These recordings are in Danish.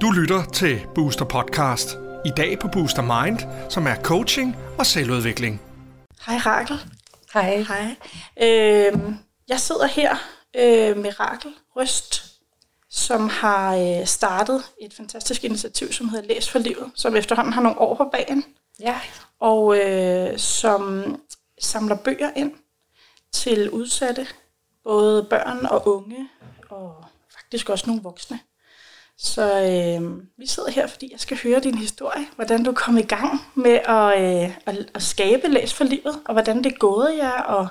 Du lytter til Booster Podcast. I dag på Booster Mind, som er coaching og selvudvikling. Hej Rakel. Hej. Hej. Øh, jeg sidder her øh, med Rakel Røst, som har øh, startet et fantastisk initiativ, som hedder Læs for livet, som efterhånden har nogle år på bagen, Ja. og øh, som samler bøger ind til udsatte, både børn og unge, og faktisk også nogle voksne. Så øh, vi sidder her, fordi jeg skal høre din historie, hvordan du kom i gang med at, øh, at, at skabe Læs for livet, og hvordan det gåede jer, og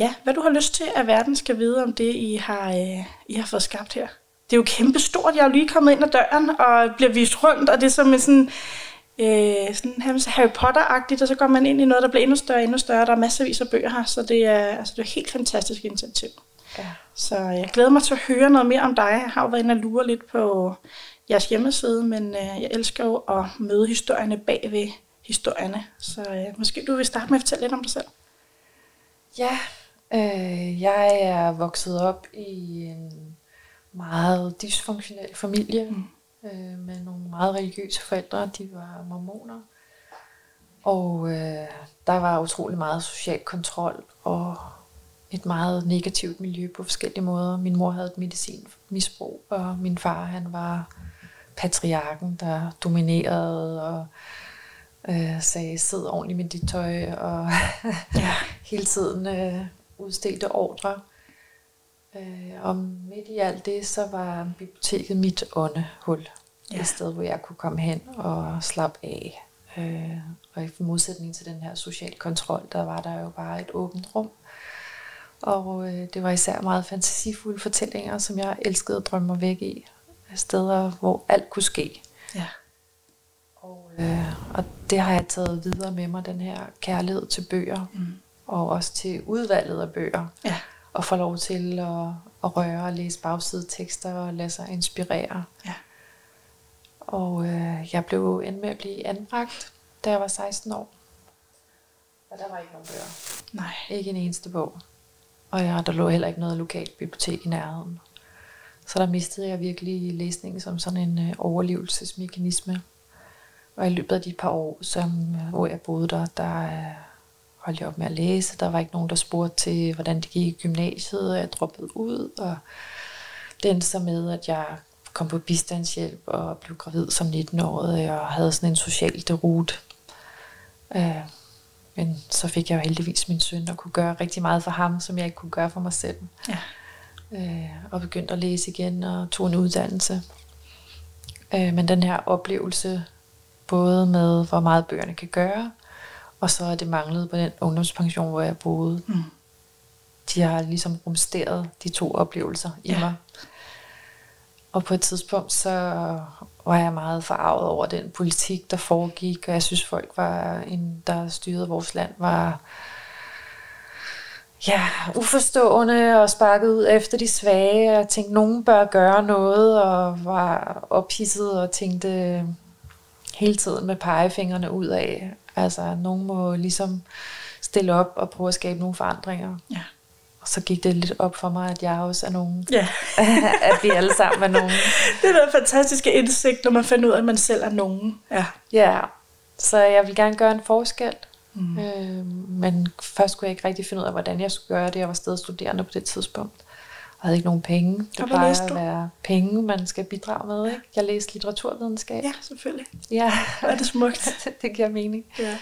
ja, hvad du har lyst til, at verden skal vide om det, I har, øh, I har fået skabt her. Det er jo kæmpe stort. Jeg er jo lige kommet ind ad døren og bliver vist rundt, og det er som en sådan, øh, sådan Harry Potter-agtigt, og så går man ind i noget, der bliver endnu større og endnu større. Der er masservis af bøger her, så det er, altså, det er et helt fantastisk initiativ. ja. Så jeg glæder mig til at høre noget mere om dig. Jeg har jo været inde og lure lidt på jeres hjemmeside, men øh, jeg elsker jo at møde historierne bag ved historierne. Så øh, måske du vil starte med at fortælle lidt om dig selv. Ja, øh, jeg er vokset op i en meget dysfunktionel familie mm. Øh, med nogle meget religiøse forældre. De var mormoner. Og øh, der var utrolig meget social kontrol og et meget negativt miljø på forskellige måder. Min mor havde et medicinmisbrug, og min far han var patriarken, der dominerede og øh, sagde, sid ordentligt med dit tøj, og Ja. hele tiden øh, udstelte ordre. Øh, og midt i alt det, så var biblioteket mit åndehul. Ja. Et sted, hvor jeg kunne komme hen og slappe af. Øh, og i modsætning til den her social kontrol, der var der jo bare et åbent rum. Og øh, det var især meget fantasifulde fortællinger, som jeg elskede at drømme mig væk i. Steder, hvor alt kunne ske. Ja. Og, øh, og det har jeg taget videre med mig, den her kærlighed til bøger, mm. og også til udvalget af bøger. Ja. Og få lov til at, at røre og læse bagsidetekster og lade sig inspirere. Ja. Og øh, jeg blev endt med at blive anbragt, da jeg var 16 år. Og der var ikke nogen bøger. Nej. Ikke en eneste bog. Og ja, der lå heller ikke noget lokalt bibliotek i nærheden. Så der mistede jeg virkelig læsningen som sådan en øh, overlevelsesmekanisme. Og i løbet af de par år, som, øh, hvor jeg boede der, der øh, holdt jeg op med at læse. Der var ikke nogen, der spurgte til, hvordan det gik i gymnasiet, og jeg droppede ud. Og endte så med, at jeg kom på bistandshjælp og blev gravid som 19-årig og havde sådan en social derute. Øh, men så fik jeg jo heldigvis min søn og kunne gøre rigtig meget for ham, som jeg ikke kunne gøre for mig selv. Ja. Øh, og begyndte at læse igen og tog en uddannelse. Øh, men den her oplevelse, både med hvor meget bøgerne kan gøre, og så er det manglet på den ungdomspension, hvor jeg boede. Mm. De har ligesom rumsteret de to oplevelser i Ja. mig. Og på et tidspunkt, så var jeg meget forarvet over den politik, der foregik, og jeg synes, folk, var en, der styrede vores land, var ja, uforstående og sparket ud efter de svage. Jeg tænkte, nogen bør gøre noget, og var ophidset og tænkte hele tiden med pegefingrene ud af. Altså, nogen må ligesom stille op og prøve at skabe nogle forandringer. Ja. Og så gik det lidt op for mig, at jeg også er nogen. Ja. at vi alle sammen er nogen. Det er noget fantastiske indsigt, når man finder ud af, at man selv er nogen. Ja. Ja, så jeg vil gerne gøre en forskel. Mm. Øh, men først kunne jeg ikke rigtig finde ud af, hvordan jeg skulle gøre det. Jeg var stadig studerende på det tidspunkt. Og havde ikke nogen penge. Det hvad plejer at være penge, man skal bidrage med. Ikke? Jeg læste litteraturvidenskab. ja, selvfølgelig. ja. Hvor er det smukt. det, det giver mening. Ja.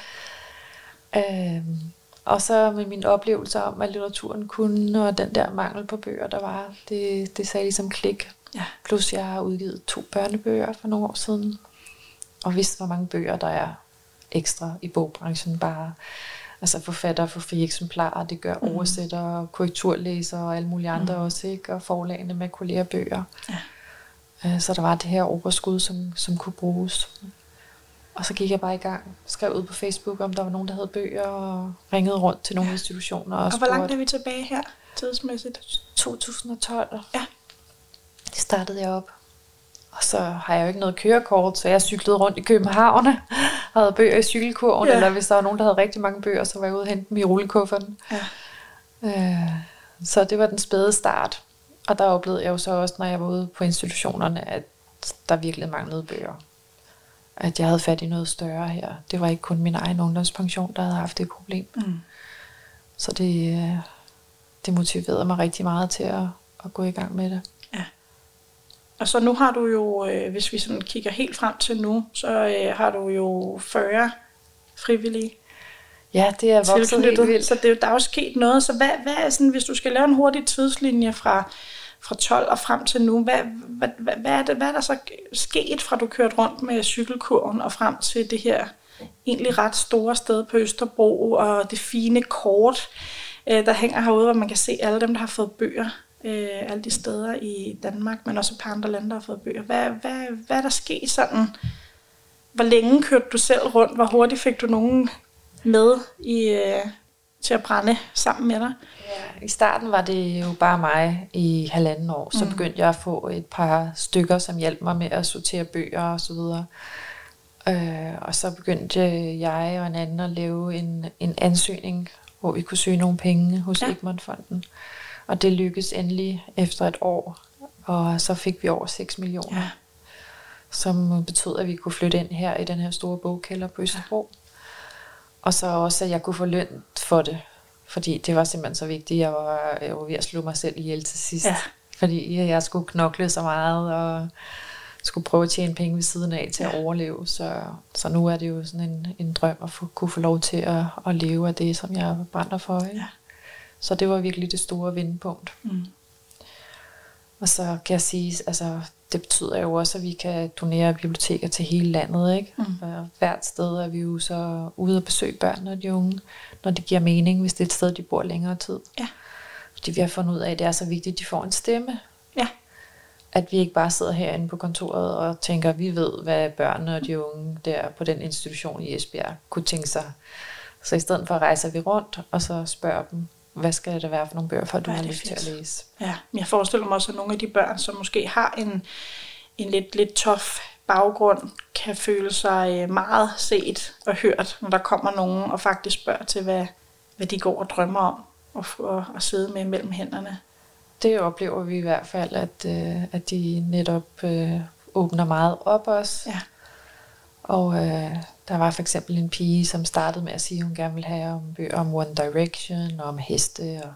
Øhm, og så med mine oplevelser om, at litteraturen kunne, og den der mangel på bøger, der var, det, det sagde ligesom klik. Ja. Plus jeg har udgivet to børnebøger for nogle år siden, og vidste, hvor mange bøger der er ekstra i bogbranchen. Bare altså forfatter for frie eksemplarer, det gør mm. oversættere, korrekturlæsere og alle mulige andre mm. også, ikke? og forlagene makulerer bøger. Ja. Øh, Så der var det her overskud, som, som kunne bruges. Og så gik jeg bare i gang, skrev ud på Facebook, om der var nogen, der havde bøger, og ringede rundt til nogle ja. institutioner. Og, Og hvor langt er vi tilbage her, tidsmæssigt? 2012 Ja. startede jeg op. Og så har jeg jo ikke noget kørekort, så jeg cyklede rundt i København havde bøger i cykelkurven, Ja. eller hvis der var nogen, der havde rigtig mange bøger, så var jeg ude og hente dem i rullekufferten. Ja. Øh, så det var den spæde start. Og der oplevede jeg jo så også, når jeg var ude på institutionerne, at der virkelig manglede bøger. At jeg havde fat i noget større her. Det var ikke kun min egen ungdomspension, der havde haft det problem. Mm. Så det, øh, det motiverede mig rigtig meget til at, at gå i gang med det. Og så nu har du jo, øh, hvis vi sådan kigger helt frem til nu, så øh, har du jo 40 frivillige Ja, det er vokset helt vildt. Så det, er jo- der er jo sket noget. Så hvad, hvad er sådan, hvis du skal lave en hurtig tidslinje fra, fra 12 og frem til nu, hvad, hvad, hvad, hvad, er det, hvad er der så sket fra du kørte rundt med cykelkurven og frem til det her egentlig ret store sted på Østerbro og det fine kort, øh, der hænger herude, hvor man kan se alle dem, der har fået bøger øh, alle de steder i Danmark, men også et par andre lande, der har fået bøger. Hvad, hvad, hvad er der sket sådan? Hvor længe kørte du selv rundt? Hvor hurtigt fik du nogen med i, øh, til at brænde sammen med dig? I starten var det jo bare mig i halvanden år. Så Mm. begyndte jeg at få et par stykker, som hjalp mig med at sortere bøger og så videre. Øh, og så begyndte jeg og en anden at lave en, en ansøgning, hvor vi kunne søge nogle penge hos Ja. ja. Egmontfonden. Og det lykkedes endelig efter et år. Og så fik vi over 6 millioner, Ja. som betød, at vi kunne flytte ind her i den her store bogkælder på Østerbro. Og så også, at jeg kunne få løn for det. Fordi det var simpelthen så vigtigt. Jeg var, jeg var ved at slå mig selv ihjel til sidst. Ja. Fordi jeg skulle knokle så meget, og skulle prøve at tjene penge ved siden af til at overleve. Så, så nu er det jo sådan en, en drøm at få, kunne få lov til at, at leve af det, som jeg brænder for. Ikke? Ja. Så det var virkelig det store vendepunkt. Mm. Og så kan jeg sige, altså det betyder jo også, at vi kan donere biblioteker til hele landet. Ikke? Mm. Og hvert sted er vi jo så ude og besøge børn og de unge, når det giver mening, hvis det er et sted, de bor længere tid. Ja. Fordi vi har fundet ud af, at det er så vigtigt, at de får en stemme. Ja. At vi ikke bare sidder herinde på kontoret og tænker, at vi ved, hvad børnene og de unge der på den institution i Esbjerg kunne tænke sig. Så i stedet for rejser vi rundt, og så spørger dem, hvad skal det være for nogle bøger, for at du Ej, har lyst til fedt. at læse. Ja, jeg forestiller mig også, at nogle af de børn, som måske har en, en lidt, lidt tof baggrund, kan føle sig øh, meget set og hørt, når der kommer nogen og faktisk spørger til, hvad, hvad de går og drømmer om og, og, og sidde med mellem hænderne. Det oplever vi i hvert fald, at, øh, at de netop øh, åbner meget op os. Ja. Og øh, der var for eksempel en pige, som startede med at sige, at hun gerne ville have om bøger om One Direction og om heste. Og,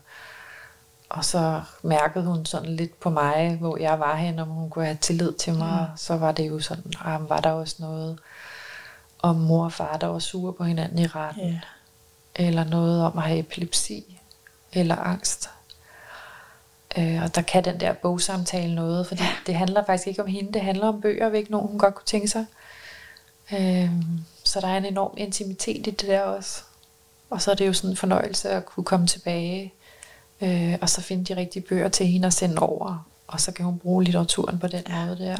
og så mærkede hun sådan lidt på mig, hvor jeg var hen, om hun kunne have tillid til mig. Mm. Så var det jo sådan, ah, var der også noget om mor og far, der var sure på hinanden i retten. Ja. Eller noget om at have epilepsi eller angst. Øh, og der kan den der bogsamtale noget, fordi ja. det handler faktisk ikke om hende, det handler om bøger, hvilke nogen hun godt kunne tænke sig. Øh, så der er en enorm intimitet i det der også. Og så er det jo sådan en fornøjelse at kunne komme tilbage, øh, og så finde de rigtige bøger til hende og sende over. Og så kan hun bruge litteraturen på den ja. måde der.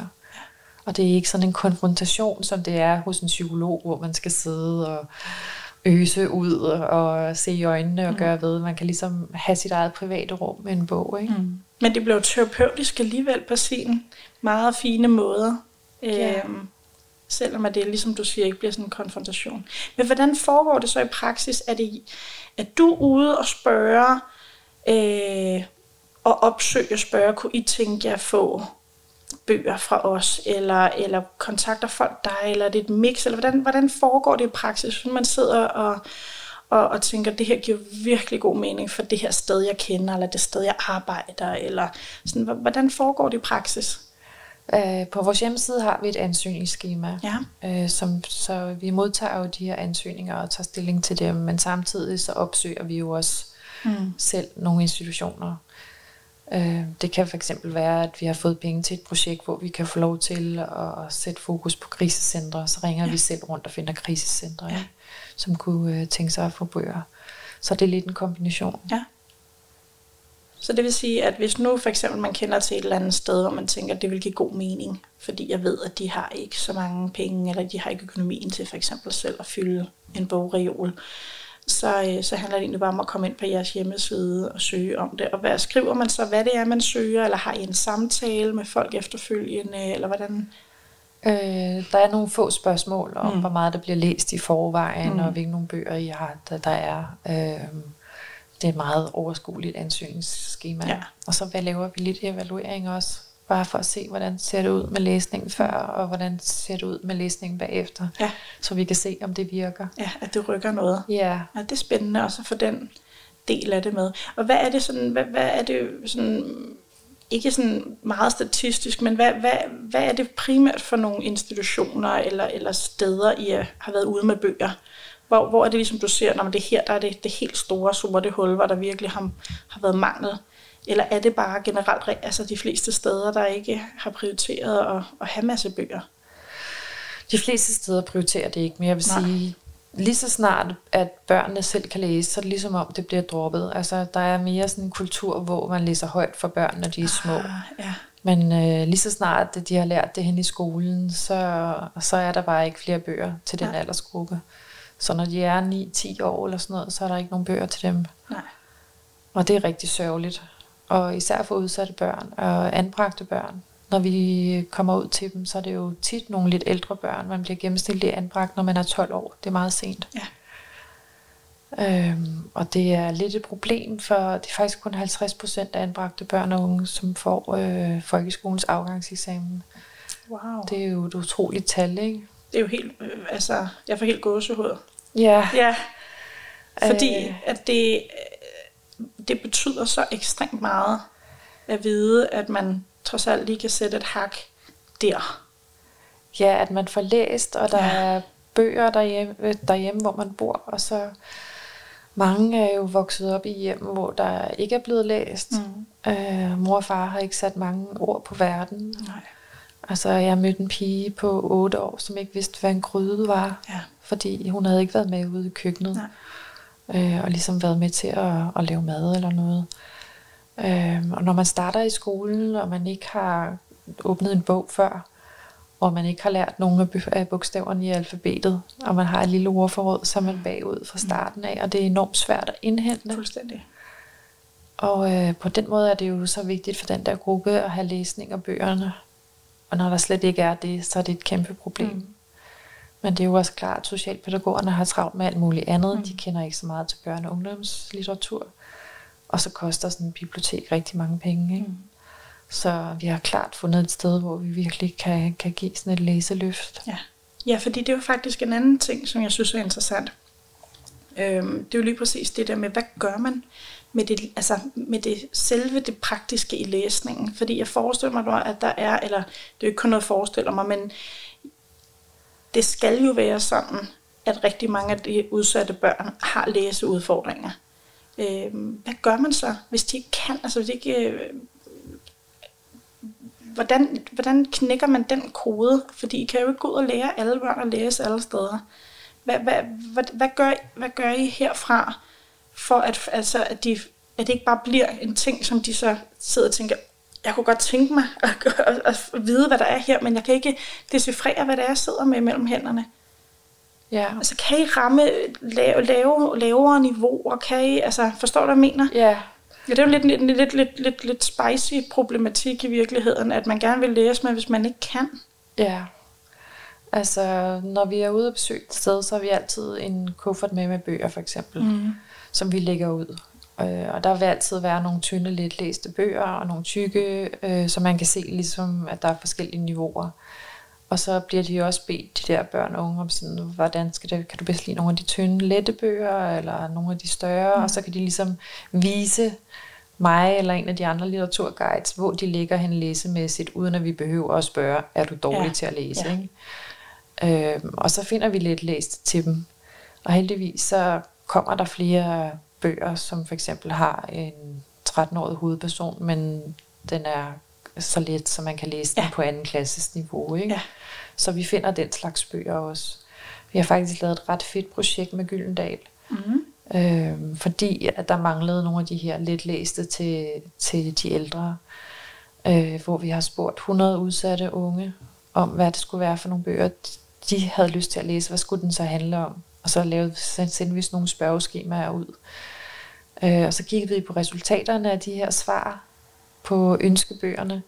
Og det er ikke sådan en konfrontation, som det er hos en psykolog, hvor man skal sidde og øse ud og se i øjnene og gøre ved. Man kan ligesom have sit eget private rum med en bog. Ikke? Mm. Men det blev terapeutisk alligevel på sin meget fine måde. Ja. Øhm, selvom at det, ligesom du siger, ikke bliver sådan en konfrontation. Men hvordan foregår det så i praksis? Er det, at du er ude og spørge øh, og opsøge og spørge, kunne I tænke jer at få bøger fra os, eller, eller kontakter folk dig, eller er det et mix, eller hvordan, hvordan foregår det i praksis, når man sidder og, og, og tænker, det her giver virkelig god mening for det her sted, jeg kender, eller det sted, jeg arbejder, eller sådan, hvordan foregår det i praksis? Øh, på vores hjemmeside har vi et ansøgningsskema, Ja. øh, som, så vi modtager jo de her ansøgninger og tager stilling til dem, men samtidig så opsøger vi jo også Mm. selv nogle institutioner. Øh, det kan for eksempel være, at vi har fået penge til et projekt, hvor vi kan få lov til at sætte fokus på krisecentre. Så ringer ja. vi selv rundt og finder krisecentre, ja. som kunne øh, tænke sig at få bøger. Så det er lidt en kombination. Ja. Så det vil sige, at hvis nu for eksempel man kender til et eller andet sted, hvor man tænker, at det vil give god mening, fordi jeg ved, at de har ikke så mange penge, eller de har ikke økonomien til for eksempel selv at fylde en bogreol, så, øh, så handler det egentlig bare om at komme ind på jeres hjemmeside og søge om det. Og hvad skriver man så, hvad det er, man søger, eller har I en samtale med folk efterfølgende, eller hvordan? Øh, der er nogle få spørgsmål om, Mm. hvor meget der bliver læst i forvejen, mm. og hvilke nogle bøger I har, der, der er. Øh, det er et meget overskueligt ansøgningsskema. Ja. Og så hvad laver vi lidt evaluering også, bare for at se, hvordan ser det ud med læsningen før, og hvordan ser det ud med læsningen bagefter, Ja. så vi kan se, om det virker. Ja, at det rykker noget. Ja, Ja, det er spændende også at få den del af det med. Og hvad er det sådan, hvad, hvad er det sådan, ikke sådan meget statistisk, men hvad, hvad, hvad er det primært for nogle institutioner eller, eller steder, I har været ude med bøger? Hvor, hvor er det ligesom, du ser, når det her, der er det, det helt store sorte hul, hvor der virkelig har, har været mangel? Eller er det bare generelt, re- altså de fleste steder, der ikke har prioriteret at, at have masse bøger? de fleste steder prioriterer det ikke, men jeg vil Nej. sige, lige så snart, at børnene selv kan læse, så er det ligesom om, det bliver droppet. Altså, der er mere sådan en kultur, hvor man læser højt for børn, når de er små. Ah, ja. Men øh, lige så snart at de har lært det hen i skolen, så, så er der bare ikke flere bøger til den Nej. aldersgruppe. Så når de er 9-10 år eller sådan noget, så er der ikke nogen bøger til dem. Nej. Og det er rigtig sørgeligt. Og især for udsatte børn og anbragte børn. Når vi kommer ud til dem, så er det jo tit nogle lidt ældre børn. Man bliver gennemsnitligt anbragt, når man er 12 år. Det er meget sent. Ja. Øhm, og det er lidt et problem, for det er faktisk kun 50 procent af anbragte børn og unge, som får øh, folkeskolens afgangseksamen. Wow. Det, Det er jo et utroligt tal, ikke? Det er jo helt, øh, altså, jeg får helt gåsehud. Ja, Ja, fordi Øh. at det, øh, det betyder så ekstremt meget at vide, at man trods alt lige kan sætte et hak der. ja, at man får læst, og der Ja. er bøger derhjemme, øh, derhjemme, hvor man bor, og så mange er jo vokset op i hjem, hvor der ikke er blevet læst. Mm. Øh, mor og far har ikke sat mange ord på verden. Nej. Altså, jeg mødte en pige på 8 år, som ikke vidste, hvad en gryde var, Ja. fordi hun havde ikke været med ude i køkkenet. Nej. øh, og ligesom været med til at, at lave mad eller noget. Øh, og når man starter i skolen, og man ikke har åbnet en bog før, og man ikke har lært nogle af bogstaverne i alfabetet, og man har et lille ordforråd, så er man bagud fra starten af, og det er enormt svært at indhente. Fuldstændig. Og øh, på den måde er det jo så vigtigt for den der gruppe at have læsning af bøgerne. Og når der slet ikke er det, så er det et kæmpe problem. Mm. Men det er jo også klart, at socialpædagogerne har travlt med alt muligt andet. Mm. De kender ikke så meget til børne- og ungdomslitteratur. Og så koster sådan en bibliotek rigtig mange penge. Ikke? Mm. Så vi har klart fundet et sted, hvor vi virkelig kan, kan give sådan et læseløft. Ja. ja, fordi det er jo faktisk en anden ting, som jeg synes er interessant. Øhm, det er jo lige præcis det der med, hvad gør man med det, altså med det selve det praktiske i læsningen? Fordi jeg forestiller mig, at der er, eller det er jo ikke kun noget, jeg forestiller mig, men det skal jo være sådan, at rigtig mange af de udsatte børn har læseudfordringer. Øh, hvad gør man så, hvis de ikke kan? Altså, hvis de ikke, øh, hvordan, hvordan knækker man den kode? Fordi I kan jo ikke gå ud og lære alle børn at læse alle steder. Hvad, hvad, hvad, hvad, gør, hvad gør I herfra, for at, altså, at, de, at det ikke bare bliver en ting, som de så sidder og tænker, jeg kunne godt tænke mig at, at, at vide, hvad der er her, men jeg kan ikke decifrere, hvad det er, jeg sidder med mellem hænderne. Ja, Altså, kan I ramme lave, lave, lavere niveauer? Kan I, altså, forstår du, hvad jeg mener? ja Ja, det er jo lidt, lidt, lidt, lidt, lidt, lidt spicy problematik i virkeligheden, at man gerne vil læse, men hvis man ikke kan. Ja. Altså, når vi er ude og besøge et sted, så har vi altid en kuffert med med bøger, for eksempel, mm. Som vi lægger ud. Øh, og der vil altid være nogle tynde, let læste bøger, og nogle tykke, øh, så man kan se ligesom, at der er forskellige niveauer. Og så bliver de jo også bedt, de der børn og unge, om sådan, hvordan skal det, kan du bedst lide nogle af de tynde, lette bøger, eller nogle af de større, mm. og så kan de ligesom vise mig eller en af de andre litteraturguides, hvor de ligger hen læsemæssigt, uden at vi behøver at spørge, er du dårlig ja. til at læse? Ja. Ikke? Øhm, og så finder vi lidt læst til dem. Og heldigvis så kommer der flere bøger, som for eksempel har en 13-årig hovedperson, men den er så let, så man kan læse den Ja. på anden klasses niveau. Ikke? Ja. Så vi finder den slags bøger også. Vi har faktisk lavet et ret fedt projekt med Gyldendal, Mm. øh, fordi at der manglede nogle af de her lidt læste til, til de ældre, øh, hvor vi har spurgt 100 udsatte unge om, hvad det skulle være for nogle bøger, de havde lyst til at læse. Hvad skulle den så handle om? Og så lavede, sendte vi sådan nogle spørgeskemaer ud. Øh, og så kiggede vi på resultaterne af de her svar på ønskebøgerne.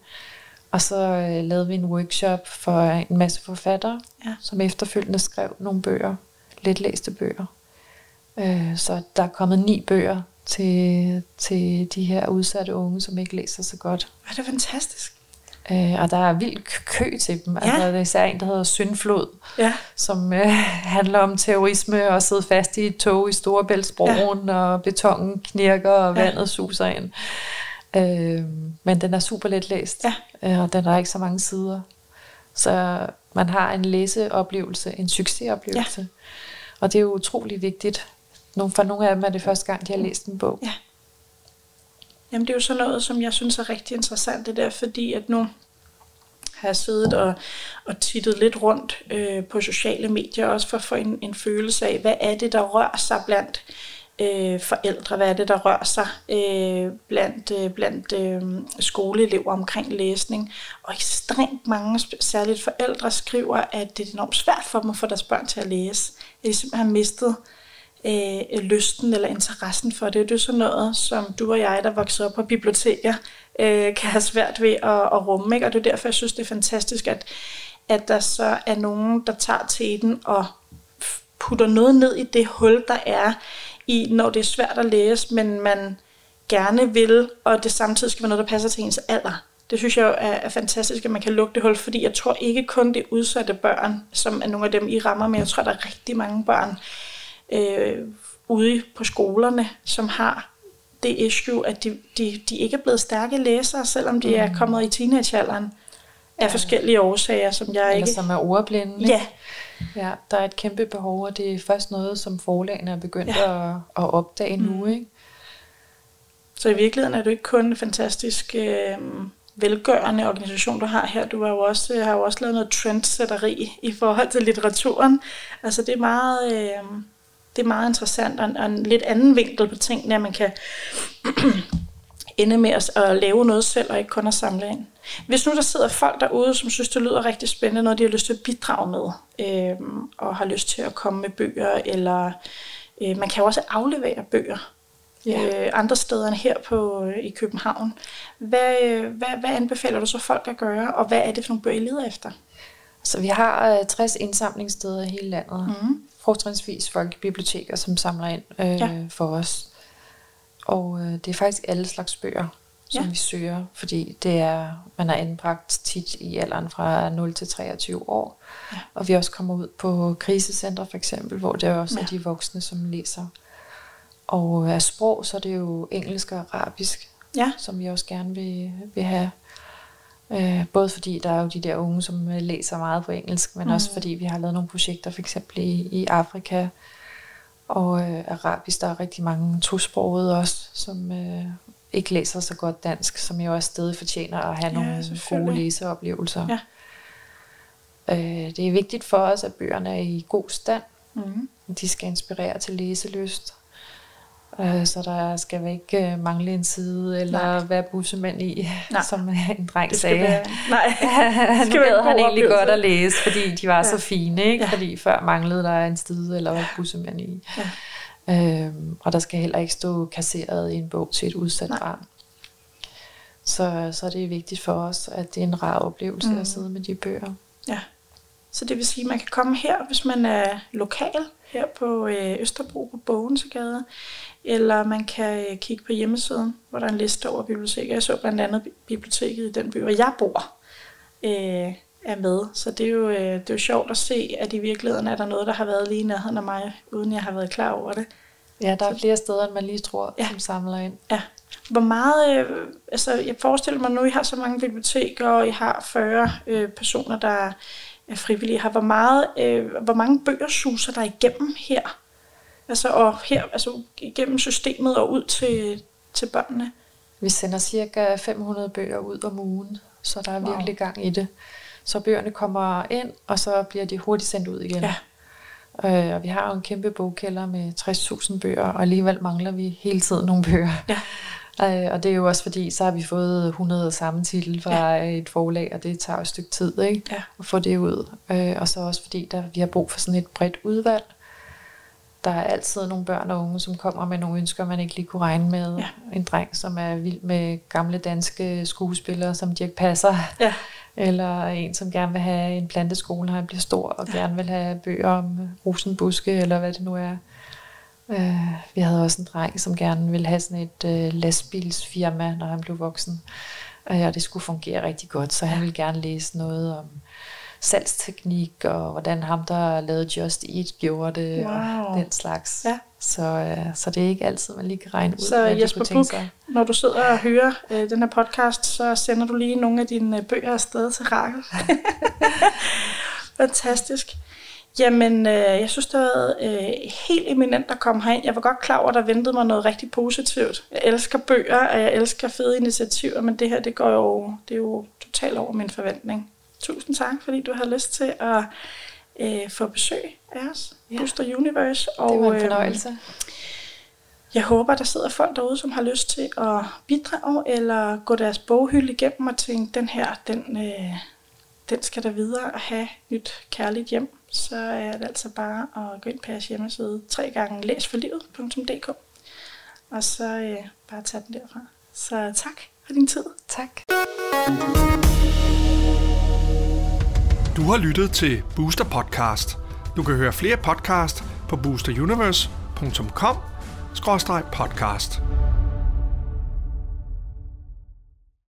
Og så øh, lavede vi en workshop for en masse forfattere, Ja. som efterfølgende skrev nogle bøger, let læste bøger. Øh, så der er kommet ni bøger til, til de her udsatte unge, som ikke læser så godt. Er det fantastisk? Øh, og der er vild kø til dem. Ja. Altså, der er især en, der hedder Syndflod, Ja. som øh, handler om terrorisme og sidde fast i et tog i Storebæltsbroen, ja. og betongen knirker, og Ja. vandet suser ind. Øh, men den er super let læst, Ja. øh, og den har ikke så mange sider. Så man har en læseoplevelse, en succesoplevelse. Ja. Og det er jo utrolig vigtigt. For nogle af dem er det første gang, de har læst en bog. Ja. Jamen det er jo sådan noget, som jeg synes er rigtig interessant, det der, fordi at nu har jeg siddet og, og tittet lidt rundt øh, på sociale medier, også for at få en, en følelse af, hvad er det, der rører sig blandt øh, forældre, hvad er det, der rører sig øh, blandt, øh, blandt øh, skoleelever omkring læsning. Og ekstremt mange, særligt forældre, skriver, at det er enormt svært for dem at få deres børn til at læse. At de simpelthen har mistet øh, Øh, lysten eller interessen for det. Det er sådan noget, som du og jeg, der voksede op på biblioteker, øh, kan have svært ved at, at rumme. Ikke? Og det er derfor, jeg synes, det er fantastisk, at, at der så er nogen, der tager teten og putter noget ned i det hul, der er i, når det er svært at læse, men man gerne vil, og det samtidig skal være noget, der passer til ens alder. Det synes jeg er, er fantastisk, at man kan lukke det hul, fordi jeg tror ikke kun det udsatte børn, som er nogle af dem, I rammer, men jeg tror, der er rigtig mange børn øh, ude på skolerne, som har det issue, at de, de, de ikke er blevet stærke læsere, selvom de er kommet i teenagealderen af forskellige årsager, som jeg Eller ikke... som er ordblinde. ikke? Ja, Ja, der er et kæmpe behov, og det er først noget, som forlagene er begyndt Ja. ja. at, at opdage mm. nu. Ikke? Så i virkeligheden er du ikke kun en fantastisk øh, velgørende organisation, du har her. Du har jo også, har jo også lavet noget trendsetteri i forhold til litteraturen. Altså det er meget, øh, det er meget interessant, og en, og en lidt anden vinkel på tingene, at man kan ende med at, at lave noget selv, og ikke kun at samle ind. Hvis nu der sidder folk derude, som synes, det lyder rigtig spændende, noget de har lyst til at bidrage med, øh, og har lyst til at komme med bøger, eller øh, man kan jo også aflevere bøger Ja. øh, andre steder end her på, øh, i København. Hvad, øh, hvad, hvad anbefaler du så folk at gøre, og hvad er det for nogle bøger, I leder efter? Så vi har øh, 60 indsamlingssteder i hele landet. Mhm. Fortrinsvis folkebiblioteker, som samler ind øh, Ja. for os. Og øh, det er faktisk alle slags bøger, som Ja. vi søger, fordi det er, man er anbragt tit i alderen fra 0 til 23 år. Ja. Og vi også kommer ud på krisecentre for eksempel, hvor det også Ja. er de voksne, som læser. Og af sprog, så er det jo engelsk og arabisk, Ja, som vi også gerne vil, vil have. Øh, både fordi der er jo de der unge, som øh, læser meget på engelsk, men mm. også fordi vi har lavet nogle projekter, for eksempel i, i Afrika og øh, arabisk. Der er rigtig mange tosprogede også, som øh, ikke læser så godt dansk, som jo også stadig fortjener at have Ja, nogle selvfølgelig. gode læseoplevelser. Ja. Øh, det er vigtigt for os, at bøgerne er i god stand. mm. De skal inspirere til læselyst. Øh, Så der skal ikke øh, mangle en side, eller Nej. Være bussemand i, Nej. Som en dreng det sagde. være... Nej, han skal en gad han egentlig godt at læse, fordi de var Ja. så fine, ikke? Ja. Fordi før manglede der en side, eller var bussemand i. Ja. Øhm, og der skal heller ikke stå kasseret i en bog til et udsat Nej. barn. Så, så det er vigtigt for os, at det er en rar oplevelse mm. at sidde med de bøger. Ja. Så det vil sige, at man kan komme her, hvis man er lokal, her på øh, Østerbro på Bogensegade, eller man kan øh, kigge på hjemmesiden, hvor der er en liste over biblioteker. Jeg så blandt andet bi- biblioteket i den by, hvor jeg bor, øh, er med. Så det er, jo, øh, det er jo sjovt at se, at i virkeligheden er der noget, der har været lige i nærheden af mig, uden jeg har været klar over det. Ja, der er flere steder, end man lige tror, ja. som samler ind. Ja. Hvor meget, øh, altså jeg forestiller mig nu, I har så mange biblioteker, og I har 40 øh, personer, der er frivillige her. Hvor, meget, øh, hvor mange bøger suser der igennem her? Altså, og her, altså igennem systemet og ud til, til børnene? Vi sender cirka 500 bøger ud om ugen, så der er Wow. virkelig gang i det. Så bøgerne kommer ind, og så bliver de hurtigt sendt ud igen. Ja. Øh, og vi har jo en kæmpe bogkælder med 60.000 bøger, og alligevel mangler vi hele tiden nogle bøger. Ja. Øh, og det er jo også fordi, så har vi fået 100 samme titel fra ja. et forlag, og det tager jo et stykke tid ikke? Ja. at få det ud. Øh, og så også fordi, der, vi har brug for sådan et bredt udvalg. Der er altid nogle børn og unge, som kommer med nogle ønsker, man ikke lige kunne regne med. Ja. En dreng, som er vild med gamle danske skuespillere, som Dirk Passer. Ja. Eller en, som gerne vil have en planteskole, når han bliver stor, og ja. gerne vil have bøger om rosenbuske, eller hvad det nu er. Øh, vi havde også en dreng, som gerne ville have sådan et øh, lastbilsfirma, når han blev voksen. Øh, og det skulle fungere rigtig godt, så han ville gerne læse noget om salgsteknik, og hvordan ham, der lavede Just Eat, gjorde det, Wow. og den slags. Ja. Så, øh, så det er ikke altid, man lige kan regne ud, Så hvad Jesper sig. når du sidder og hører øh, den her podcast, så sender du lige nogle af dine øh, bøger afsted til Rakel. Fantastisk. Jamen, øh, jeg synes, det været øh, helt eminent at komme herind. Jeg var godt klar over, at der ventede mig noget rigtig positivt. Jeg elsker bøger, og jeg elsker fede initiativer, men det her, det går jo, det er jo totalt over min forventning. Tusind tak, fordi du har lyst til at øh, få besøg af os, Ja. Booster Universe. Og, Det var en øhm, fornøjelse. jeg håber, der sidder folk derude, som har lyst til at bidrage, eller gå deres boghylde igennem og tænke, den her, den, øh, den skal der videre og have nyt kærligt hjem. Så er det altså bare at gå ind på jeres hjemmeside tre gange læsforlivet.dk og så øh, bare tage den derfra. Så tak for din tid. Tak. Du har lyttet til Booster Podcast. Du kan høre flere podcast på boosteruniverse.com podcast.